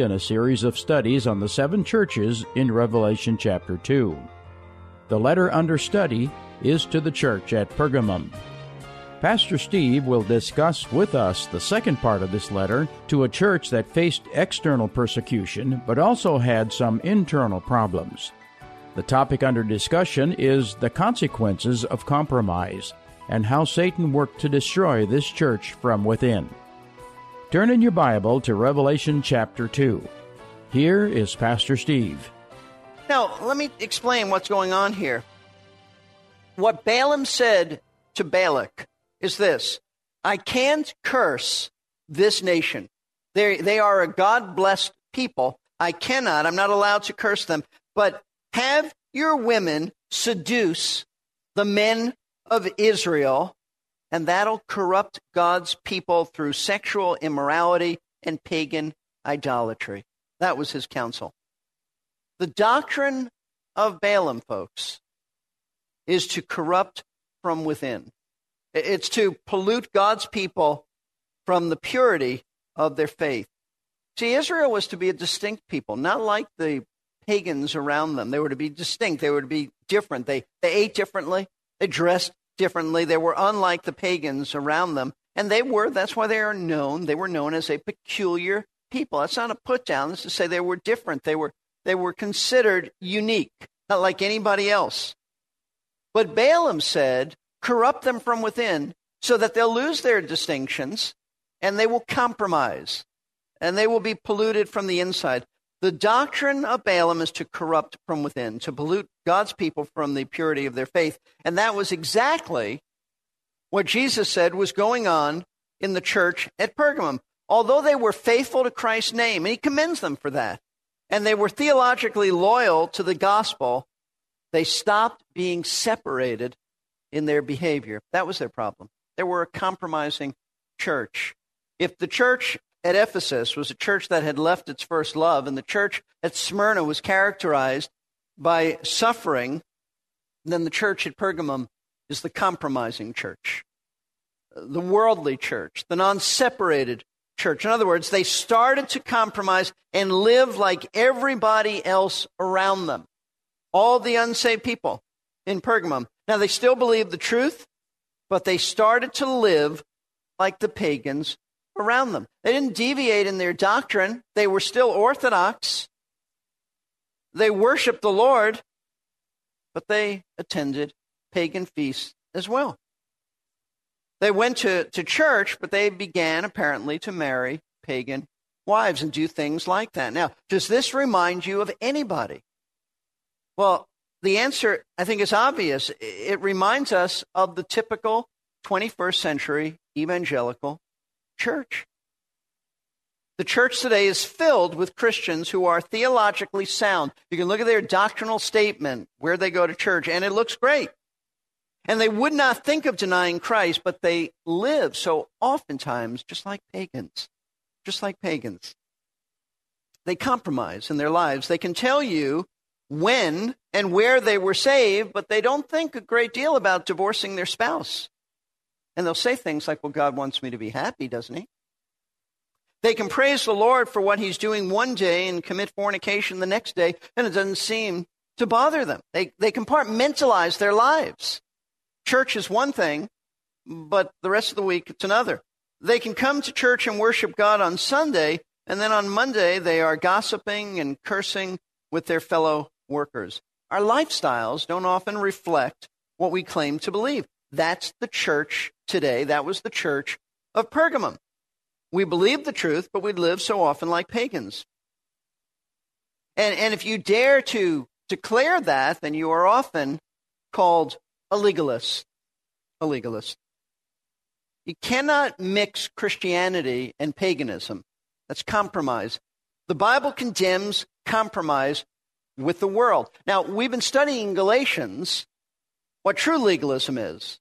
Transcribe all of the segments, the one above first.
in a series of studies on the seven churches in Revelation chapter 2. The letter under study is to the church at Pergamum. Pastor Steve will discuss with us the second part of this letter to a church that faced external persecution but also had some internal problems. The topic under discussion is the consequences of compromise and how Satan worked to destroy this church from within. Turn in your Bible to Revelation chapter 2. Here is Pastor Steve. Now, let me explain what's going on here. What Balaam said to Balak is this I can't curse this nation. They, they are a God blessed people. I cannot, I'm not allowed to curse them. But have your women seduce the men of Israel and that'll corrupt God's people through sexual immorality and pagan idolatry. That was his counsel. The doctrine of Balaam, folks, is to corrupt from within. It's to pollute God's people from the purity of their faith. See, Israel was to be a distinct people, not like the pagans around them. They were to be distinct. They were to be different. They, they ate differently. They dressed differently. They were unlike the pagans around them. And they were, that's why they are known. They were known as a peculiar people. That's not a put down. That's to say they were different. They were, they were considered unique, not like anybody else. But Balaam said, corrupt them from within so that they'll lose their distinctions and they will compromise and they will be polluted from the inside. The doctrine of Balaam is to corrupt from within, to pollute God's people from the purity of their faith. And that was exactly what Jesus said was going on in the church at Pergamum. Although they were faithful to Christ's name, and he commends them for that, and they were theologically loyal to the gospel, they stopped being separated in their behavior. That was their problem. They were a compromising church. If the church at Ephesus was a church that had left its first love, and the church at Smyrna was characterized by suffering, then the church at Pergamum is the compromising church, the worldly church, the non separated church. In other words, they started to compromise and live like everybody else around them, all the unsaved people in Pergamum. Now, they still believed the truth, but they started to live like the pagans around them. They didn't deviate in their doctrine, they were still orthodox. They worshiped the Lord, but they attended pagan feasts as well. They went to, to church, but they began apparently to marry pagan wives and do things like that. Now, does this remind you of anybody? Well, the answer, I think, is obvious. It reminds us of the typical 21st century evangelical church. The church today is filled with Christians who are theologically sound. You can look at their doctrinal statement, where they go to church, and it looks great. And they would not think of denying Christ, but they live so oftentimes just like pagans. Just like pagans. They compromise in their lives. They can tell you when and where they were saved, but they don't think a great deal about divorcing their spouse. And they'll say things like, Well, God wants me to be happy, doesn't He? They can praise the Lord for what He's doing one day and commit fornication the next day, and it doesn't seem to bother them. They, they compartmentalize their lives. Church is one thing, but the rest of the week it's another. They can come to church and worship God on Sunday, and then on Monday they are gossiping and cursing with their fellow workers. Our lifestyles don't often reflect what we claim to believe. That's the church today. That was the church of Pergamum. We believe the truth, but we live so often like pagans. And, and if you dare to declare that, then you are often called a legalist. A legalist. You cannot mix Christianity and paganism. That's compromise. The Bible condemns compromise with the world. Now, we've been studying Galatians, what true legalism is.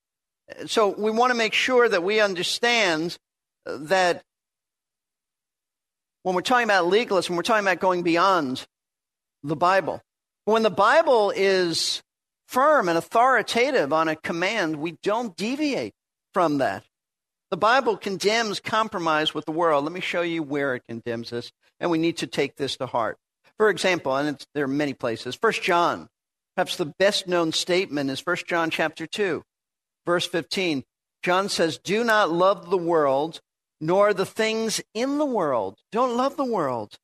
So we want to make sure that we understand that when we're talking about legalism, we're talking about going beyond the Bible. When the Bible is firm and authoritative on a command, we don't deviate from that. The Bible condemns compromise with the world. Let me show you where it condemns this. And we need to take this to heart. For example, and there are many places, First John, perhaps the best known statement is First John chapter 2, verse 15. John says, Do not love the world, nor the things in the world. Don't love the world.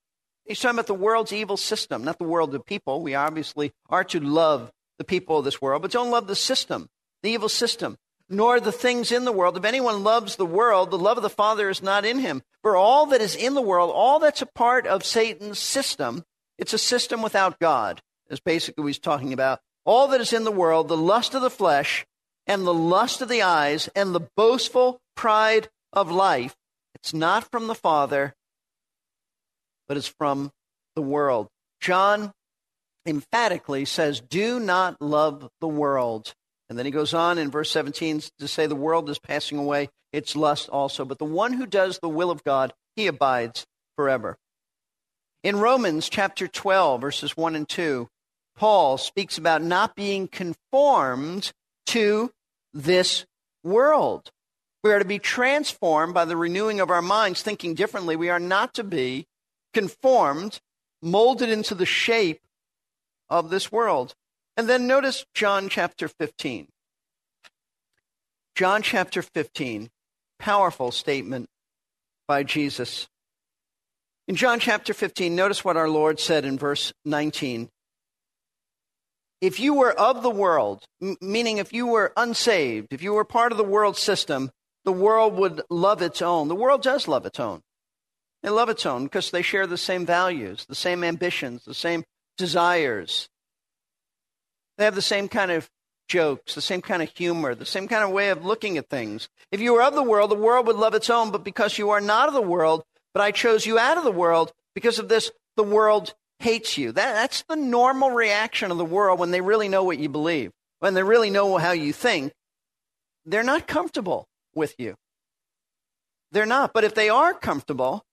He's talking about the world's evil system, not the world of people. We obviously are to love the people of this world, but don't love the system, the evil system, nor the things in the world. If anyone loves the world, the love of the Father is not in him. For all that is in the world, all that's a part of Satan's system, it's a system without God, is basically what he's talking about. All that is in the world, the lust of the flesh, and the lust of the eyes, and the boastful pride of life, it's not from the Father, but it's from the world. John emphatically says, Do not love the world. And then he goes on in verse 17 to say, The world is passing away, its lust also. But the one who does the will of God, he abides forever. In Romans chapter 12, verses 1 and 2, Paul speaks about not being conformed to this world. We are to be transformed by the renewing of our minds, thinking differently. We are not to be conformed, molded into the shape of this world. And then notice John chapter 15. John chapter 15, powerful statement by Jesus. In John chapter 15, notice what our Lord said in verse 19. If you were of the world, m- meaning if you were unsaved, if you were part of the world system, the world would love its own. The world does love its own. They love its own because they share the same values, the same ambitions, the same desires. They have the same kind of jokes, the same kind of humor, the same kind of way of looking at things. If you were of the world, the world would love its own, but because you are not of the world, but I chose you out of the world, because of this, the world hates you. That, that's the normal reaction of the world when they really know what you believe, when they really know how you think. They're not comfortable with you. They're not. But if they are comfortable,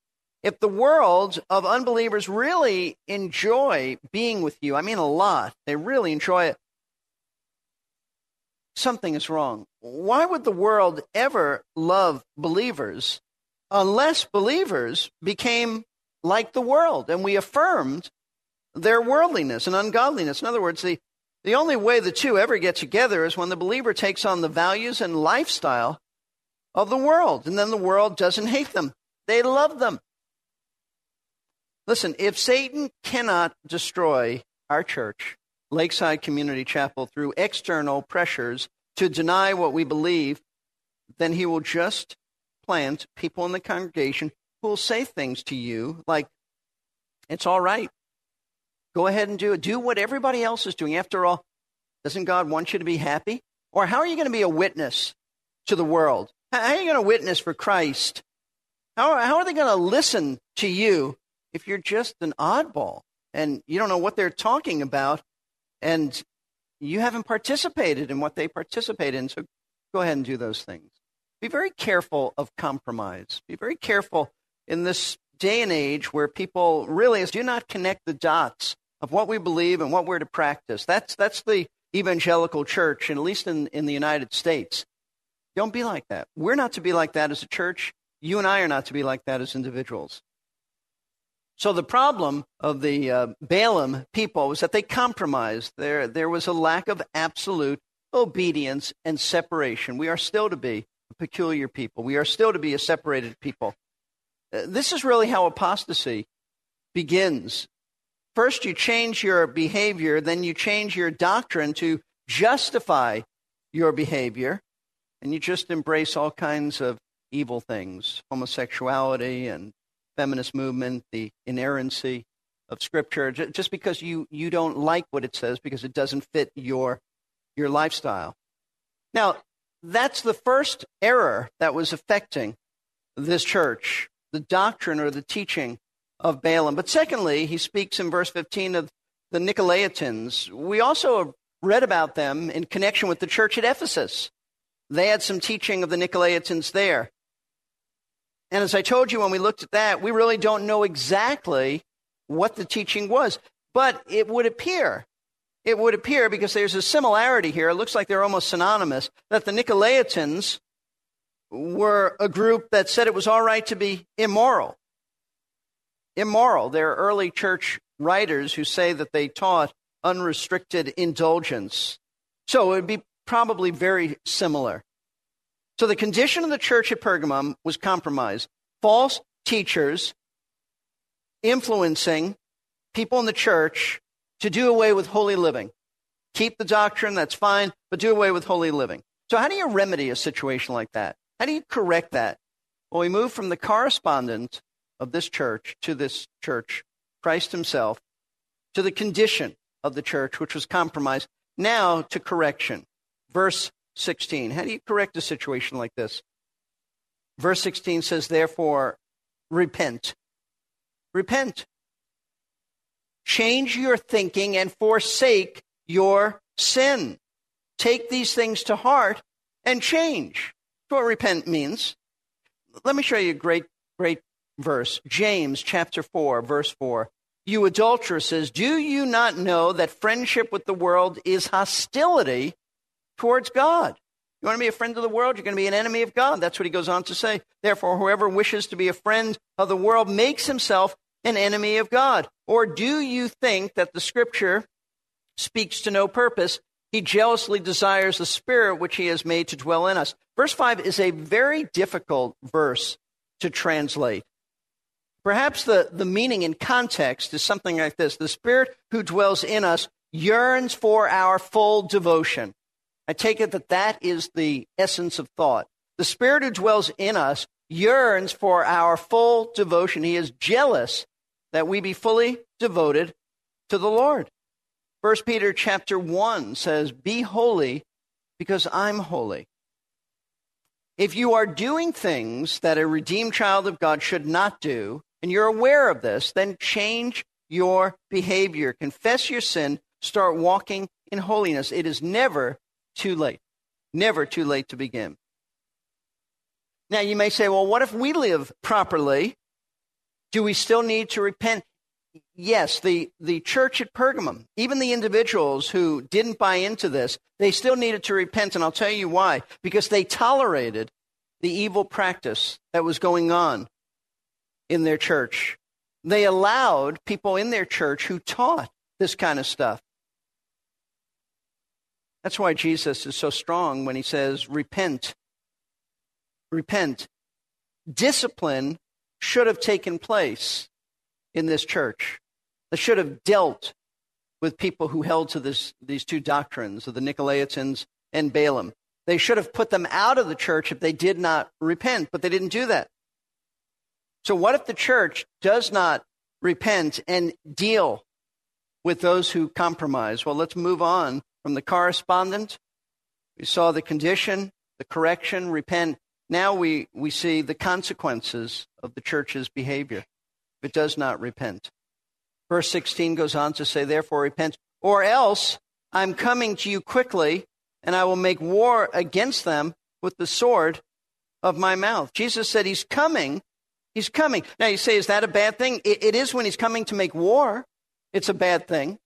if the world of unbelievers really enjoy being with you, I mean a lot, they really enjoy it, something is wrong. Why would the world ever love believers unless believers became like the world and we affirmed their worldliness and ungodliness? In other words, the, the only way the two ever get together is when the believer takes on the values and lifestyle of the world, and then the world doesn't hate them, they love them. Listen, if Satan cannot destroy our church, Lakeside Community Chapel, through external pressures to deny what we believe, then he will just plant people in the congregation who will say things to you like, it's all right. Go ahead and do it. Do what everybody else is doing. After all, doesn't God want you to be happy? Or how are you going to be a witness to the world? How are you going to witness for Christ? How, how are they going to listen to you if you're just an oddball and you don't know what they're talking about and you haven't participated in what they participate in. So go ahead and do those things. Be very careful of compromise. Be very careful in this day and age where people really do not connect the dots of what we believe and what we're to practice. That's, that's the evangelical church, and at least in, in the United States. Don't be like that. We're not to be like that as a church. You and I are not to be like that as individuals. So the problem of the uh, Balaam people was that they compromised. There, there was a lack of absolute obedience and separation. We are still to be a peculiar people. We are still to be a separated people. Uh, this is really how apostasy begins. First, you change your behavior, then you change your doctrine to justify your behavior, and you just embrace all kinds of evil things homosexuality and feminist movement, the inerrancy of Scripture, just because you, you don't like what it says because it doesn't fit your, your lifestyle. Now, that's the first error that was affecting this church, the doctrine or the teaching of Balaam. But secondly, he speaks in verse 15 of the Nicolaitans. We also read about them in connection with the church at Ephesus. They had some teaching of the Nicolaitans there. And as I told you when we looked at that, we really don't know exactly what the teaching was. But it would appear, it would appear, because there's a similarity here, it looks like they're almost synonymous, that the Nicolaitans were a group that said it was all right to be immoral. Immoral. There are early church writers who say that they taught unrestricted indulgence. So it would be probably very similar. So the condition of the church at Pergamum was compromised. False teachers influencing people in the church to do away with holy living. Keep the doctrine, that's fine, but do away with holy living. So, how do you remedy a situation like that? How do you correct that? Well, we move from the correspondent of this church to this church, Christ himself, to the condition of the church, which was compromised, now to correction. Verse 16. How do you correct a situation like this? Verse 16 says, Therefore, repent. Repent. Change your thinking and forsake your sin. Take these things to heart and change. That's what repent means. Let me show you a great, great verse. James chapter 4, verse 4. You adulteresses, do you not know that friendship with the world is hostility towards God? You want to be a friend of the world? You're going to be an enemy of God. That's what he goes on to say. Therefore, whoever wishes to be a friend of the world makes himself an enemy of God. Or do you think that the scripture speaks to no purpose? He jealously desires the spirit which he has made to dwell in us. Verse 5 is a very difficult verse to translate. Perhaps the, the meaning in context is something like this The Spirit who dwells in us yearns for our full devotion. I take it that that is the essence of thought. The Spirit who dwells in us yearns for our full devotion. He is jealous that we be fully devoted to the Lord. 1 Peter chapter 1 says, Be holy because I'm holy. If you are doing things that a redeemed child of God should not do, and you're aware of this, then change your behavior. Confess your sin. Start walking in holiness. It is never too late. Never too late to begin. Now, you may say, well, what if we live properly? Do we still need to repent? Yes, the, the church at Pergamum, even the individuals who didn't buy into this, they still needed to repent. And I'll tell you why. Because they tolerated the evil practice that was going on in their church. They allowed people in their church who taught this kind of stuff. That's why Jesus is so strong when he says, Repent. Repent. Discipline should have taken place in this church. They should have dealt with people who held to this, these two doctrines of the Nicolaitans and Balaam. They should have put them out of the church if they did not repent, but they didn't do that. So, what if the church does not repent and deal with those who compromise? Well, let's move on from the correspondent. We saw the condition, the correction, repent. Now we, we see the consequences of the church's behavior if it does not repent. Verse 16 goes on to say, Therefore, repent, or else I'm coming to you quickly, and I will make war against them with the sword of my mouth. Jesus said he's coming He's coming. Now you say, is that a bad thing? it, it is when he's coming to make war. It's a bad thing.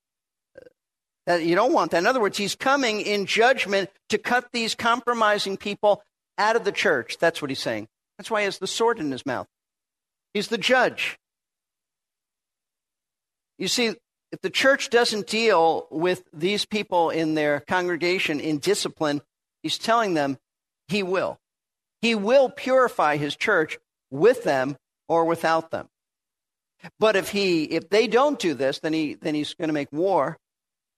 That you don't want that. In other words, he's coming in judgment to cut these compromising people out of the church. That's what he's saying. That's why he has the sword in his mouth. He's the judge. You see, if the church doesn't deal with these people in their congregation in discipline, he's telling them he will. He will purify his church with them or without them. But if he if they don't do this, then he then he's going to make war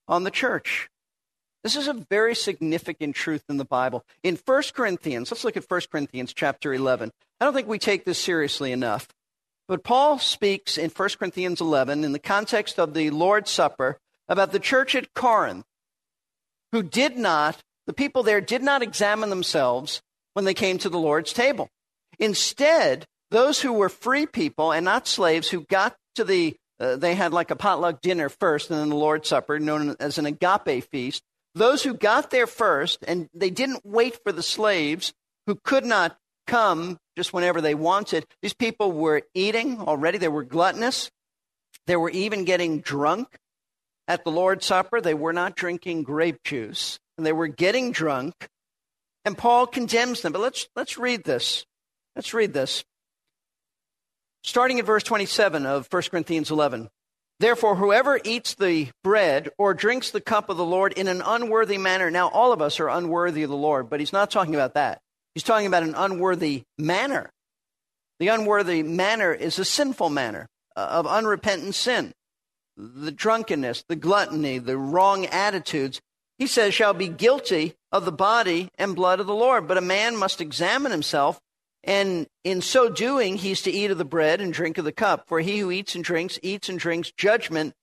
on the church. This is a very significant truth in the Bible. In 1 Corinthians, let's look at 1 Corinthians chapter 11. I don't think we take this seriously enough. But Paul speaks in 1 Corinthians 11 in the context of the Lord's Supper about the church at Corinth who did not, the people there did not examine themselves when they came to the Lord's table. Instead, those who were free people and not slaves who got to the, uh, they had like a potluck dinner first and then the Lord's Supper, known as an agape feast. Those who got there first and they didn't wait for the slaves who could not come just whenever they wanted, these people were eating already. They were gluttonous. They were even getting drunk at the Lord's Supper. They were not drinking grape juice and they were getting drunk. And Paul condemns them. But let's, let's read this Let's read this. Starting at verse 27 of 1 Corinthians 11. Therefore, whoever eats the bread or drinks the cup of the Lord in an unworthy manner, now all of us are unworthy of the Lord, but he's not talking about that. He's talking about an unworthy manner. The unworthy manner is a sinful manner uh, of unrepentant sin. The drunkenness, the gluttony, the wrong attitudes, he says, shall be guilty of the body and blood of the Lord. But a man must examine himself, and in so doing, he's to eat of the bread and drink of the cup. For he who eats and drinks, eats and drinks judgment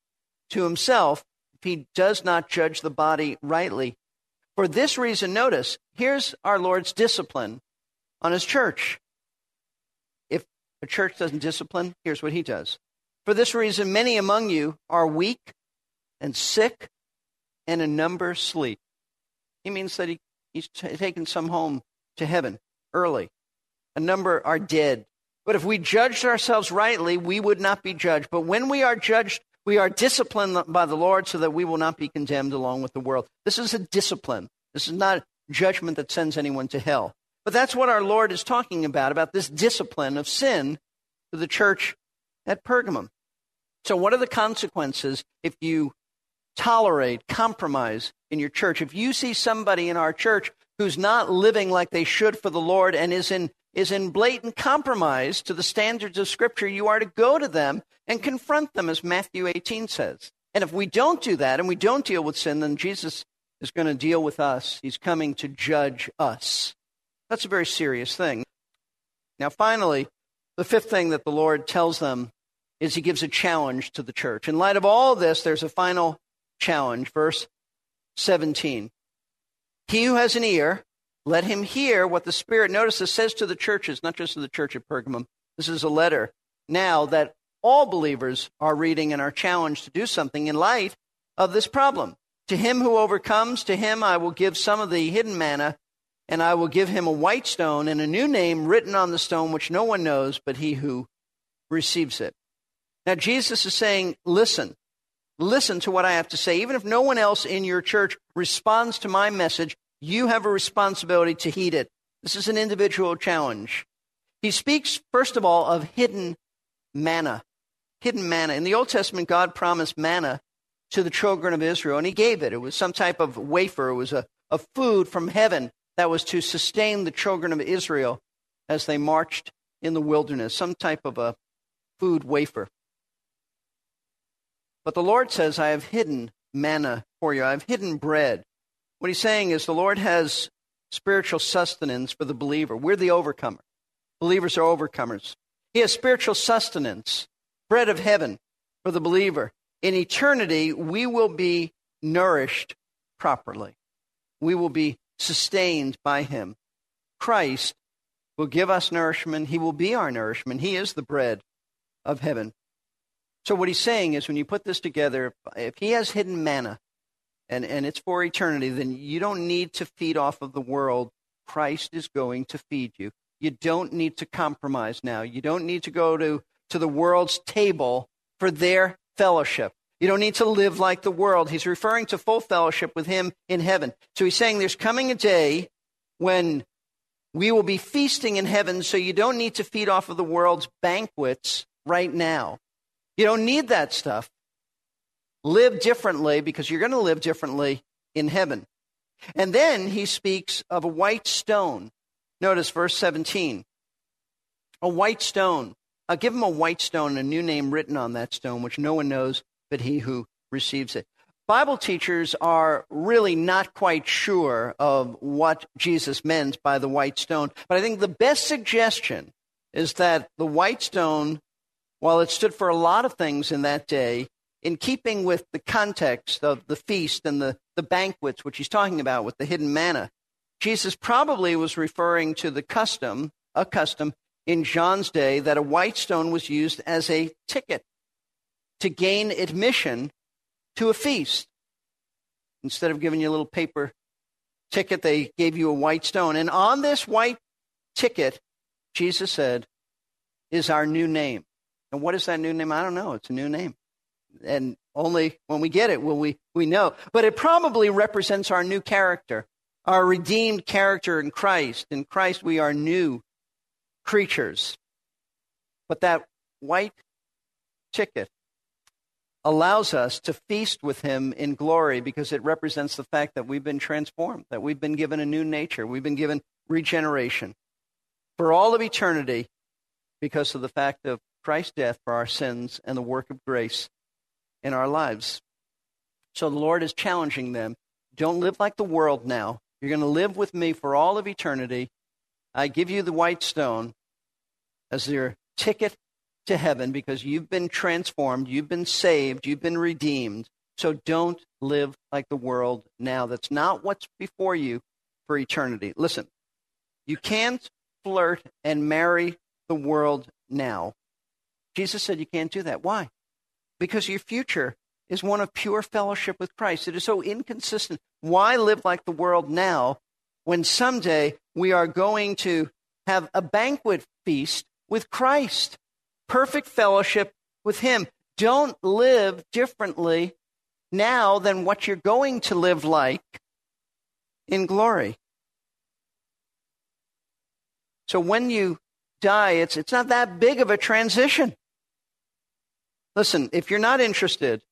to himself if he does not judge the body rightly. For this reason, notice, here's our Lord's discipline on his church If a church doesn't discipline, here's what he does. For this reason, many among you are weak and sick, and a number sleep. He means that he, he's t- taken some home to heaven early. A number are dead. But if we judged ourselves rightly, we would not be judged. But when we are judged, we are disciplined by the Lord so that we will not be condemned along with the world. This is a discipline. This is not judgment that sends anyone to hell. But that's what our Lord is talking about, about this discipline of sin to the church at Pergamum. So, what are the consequences if you tolerate compromise in your church? If you see somebody in our church who's not living like they should for the Lord and is in is in blatant compromise to the standards of Scripture, you are to go to them and confront them, as Matthew 18 says. And if we don't do that and we don't deal with sin, then Jesus is going to deal with us. He's coming to judge us. That's a very serious thing. Now, finally, the fifth thing that the Lord tells them is he gives a challenge to the church. In light of all this, there's a final challenge. Verse 17. He who has an ear, let him hear what the Spirit, notice this says to the churches, not just to the church at Pergamum. This is a letter now that all believers are reading and are challenged to do something in light of this problem. To him who overcomes, to him I will give some of the hidden manna and I will give him a white stone and a new name written on the stone, which no one knows but he who receives it. Now, Jesus is saying, listen, listen to what I have to say. Even if no one else in your church responds to my message, you have a responsibility to heed it. This is an individual challenge. He speaks, first of all, of hidden manna. Hidden manna. In the Old Testament, God promised manna to the children of Israel, and he gave it. It was some type of wafer, it was a, a food from heaven that was to sustain the children of Israel as they marched in the wilderness, some type of a food wafer. But the Lord says, I have hidden manna for you, I have hidden bread. What he's saying is the Lord has spiritual sustenance for the believer. We're the overcomer. Believers are overcomers. He has spiritual sustenance, bread of heaven for the believer. In eternity, we will be nourished properly. We will be sustained by him. Christ will give us nourishment. He will be our nourishment. He is the bread of heaven. So, what he's saying is when you put this together, if he has hidden manna and, and it's for eternity, then you don't need to feed off of the world. Christ is going to feed you. You don't need to compromise now. You don't need to go to, to the world's table for their fellowship. You don't need to live like the world. He's referring to full fellowship with him in heaven. So he's saying there's coming a day when we will be feasting in heaven, so you don't need to feed off of the world's banquets right now. You don't need that stuff. Live differently because you're going to live differently in heaven. And then he speaks of a white stone. Notice verse 17. A white stone. I'll give him a white stone a new name written on that stone, which no one knows but he who receives it. Bible teachers are really not quite sure of what Jesus meant by the white stone, but I think the best suggestion is that the white stone, while it stood for a lot of things in that day, in keeping with the context of the feast and the, the banquets, which he's talking about with the hidden manna, Jesus probably was referring to the custom, a custom in John's day, that a white stone was used as a ticket to gain admission to a feast. Instead of giving you a little paper ticket, they gave you a white stone. And on this white ticket, Jesus said, is our new name. And what is that new name? I don't know. It's a new name. And only when we get it will we, we know. But it probably represents our new character, our redeemed character in Christ. In Christ, we are new creatures. But that white ticket allows us to feast with him in glory because it represents the fact that we've been transformed, that we've been given a new nature, we've been given regeneration for all of eternity because of the fact of Christ's death for our sins and the work of grace in our lives. So the Lord is challenging them. Don't live like the world now. You're going to live with me for all of eternity. I give you the white stone as your ticket to heaven because you've been transformed, you've been saved, you've been redeemed. So don't live like the world now. That's not what's before you for eternity. Listen, you can't flirt and marry the world now. Jesus said you can't do that. Why? Because your future is one of pure fellowship with Christ. It is so inconsistent. Why live like the world now when someday we are going to have a banquet feast with Christ? perfect fellowship with Him. Don't live differently now than what you're going to live like in glory. So when you die, it's, it's not that big of a transition. Listen, if you're not interested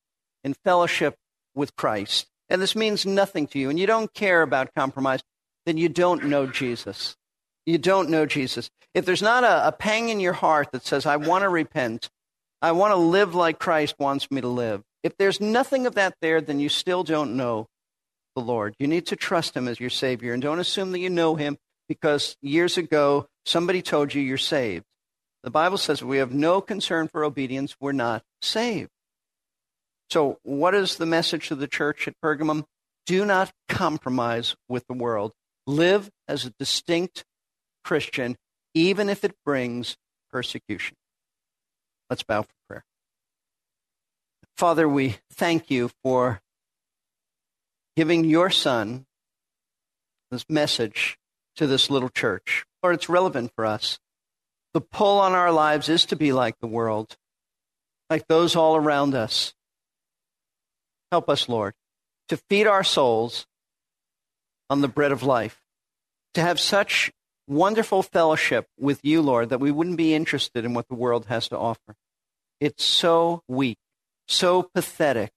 in fellowship with Christ, and this means nothing to you, and you don't care about compromise, then you don't know Jesus. You don't know Jesus if there's not a, a pang in your heart that says, I want to repent, I want to live like Christ wants me to live, if there's nothing of that there, then you still don't know the Lord. You need to trust Him as your Savior and don't assume that you know Him because years ago somebody told you you're saved. The Bible says we have no concern for obedience, we're not saved. So, what is the message to the church at Pergamum? Do not compromise with the world. Live as a distinct Christian even if it brings persecution. Let's bow for prayer. Father, we thank you for giving your son this message to this little church. Lord, it's relevant for us. The pull on our lives is to be like the world, like those all around us. Help us, Lord, to feed our souls on the bread of life, to have such wonderful fellowship with you, Lord, that we wouldn't be interested in what the world has to offer. It's so weak, so pathetic.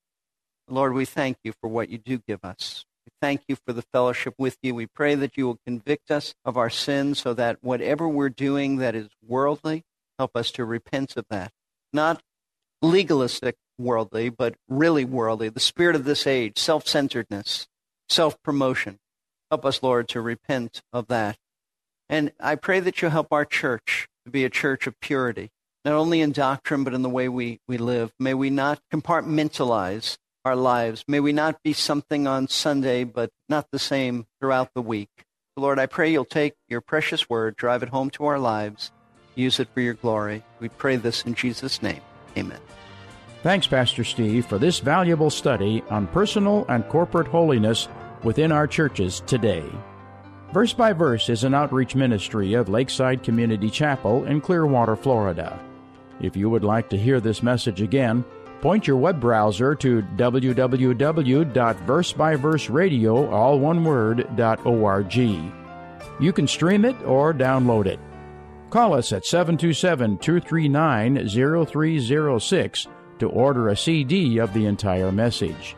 Lord, we thank you for what you do give us. Thank you for the fellowship with you. We pray that you will convict us of our sins so that whatever we're doing that is worldly, help us to repent of that. Not legalistic worldly, but really worldly, the spirit of this age, self centeredness, self promotion. Help us, Lord, to repent of that and I pray that you'll help our church to be a church of purity, not only in doctrine, but in the way we, we live. May we not compartmentalize our lives. May we not be something on Sunday, but not the same throughout the week. Lord, I pray you'll take your precious word, drive it home to our lives, use it for your glory. We pray this in Jesus' name. Amen. Thanks, Pastor Steve, for this valuable study on personal and corporate holiness within our churches today. Verse by Verse is an outreach ministry of Lakeside Community Chapel in Clearwater, Florida. If you would like to hear this message again, point your web browser to www.versebyverseradio, all one word. You can stream it or download it. Call us at 727 239 0306 to order a CD of the entire message.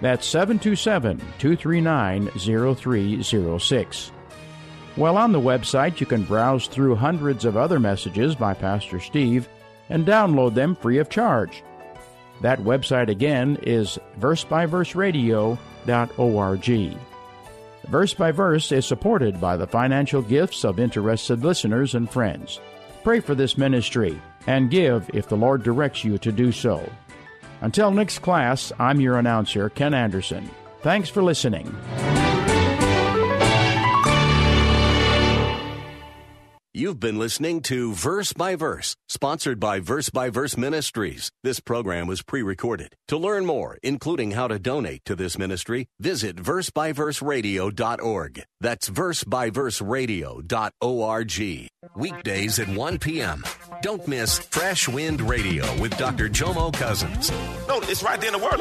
That's 727 239 0306. While on the website, you can browse through hundreds of other messages by Pastor Steve and download them free of charge. That website again is versebyverseradio.org. Verse by Verse is supported by the financial gifts of interested listeners and friends. Pray for this ministry and give if the Lord directs you to do so. Until next class, I'm your announcer, Ken Anderson. Thanks for listening. You've been listening to Verse by Verse, sponsored by Verse by Verse Ministries. This program was pre recorded. To learn more, including how to donate to this ministry, visit versebyverseradio.org. That's versebyverseradio.org. Weekdays at 1 p.m. Don't miss Fresh Wind Radio with Dr. Jomo Cousins. No, it's right there in the Word.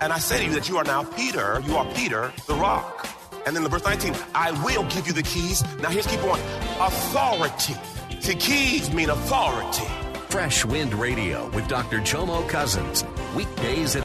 And I say to you that you are now Peter, you are Peter, the rock. And then the verse 19, I will give you the keys. Now here's keep on. Authority. See, keys mean authority. Fresh Wind Radio with Dr. Jomo Cousins. Weekdays at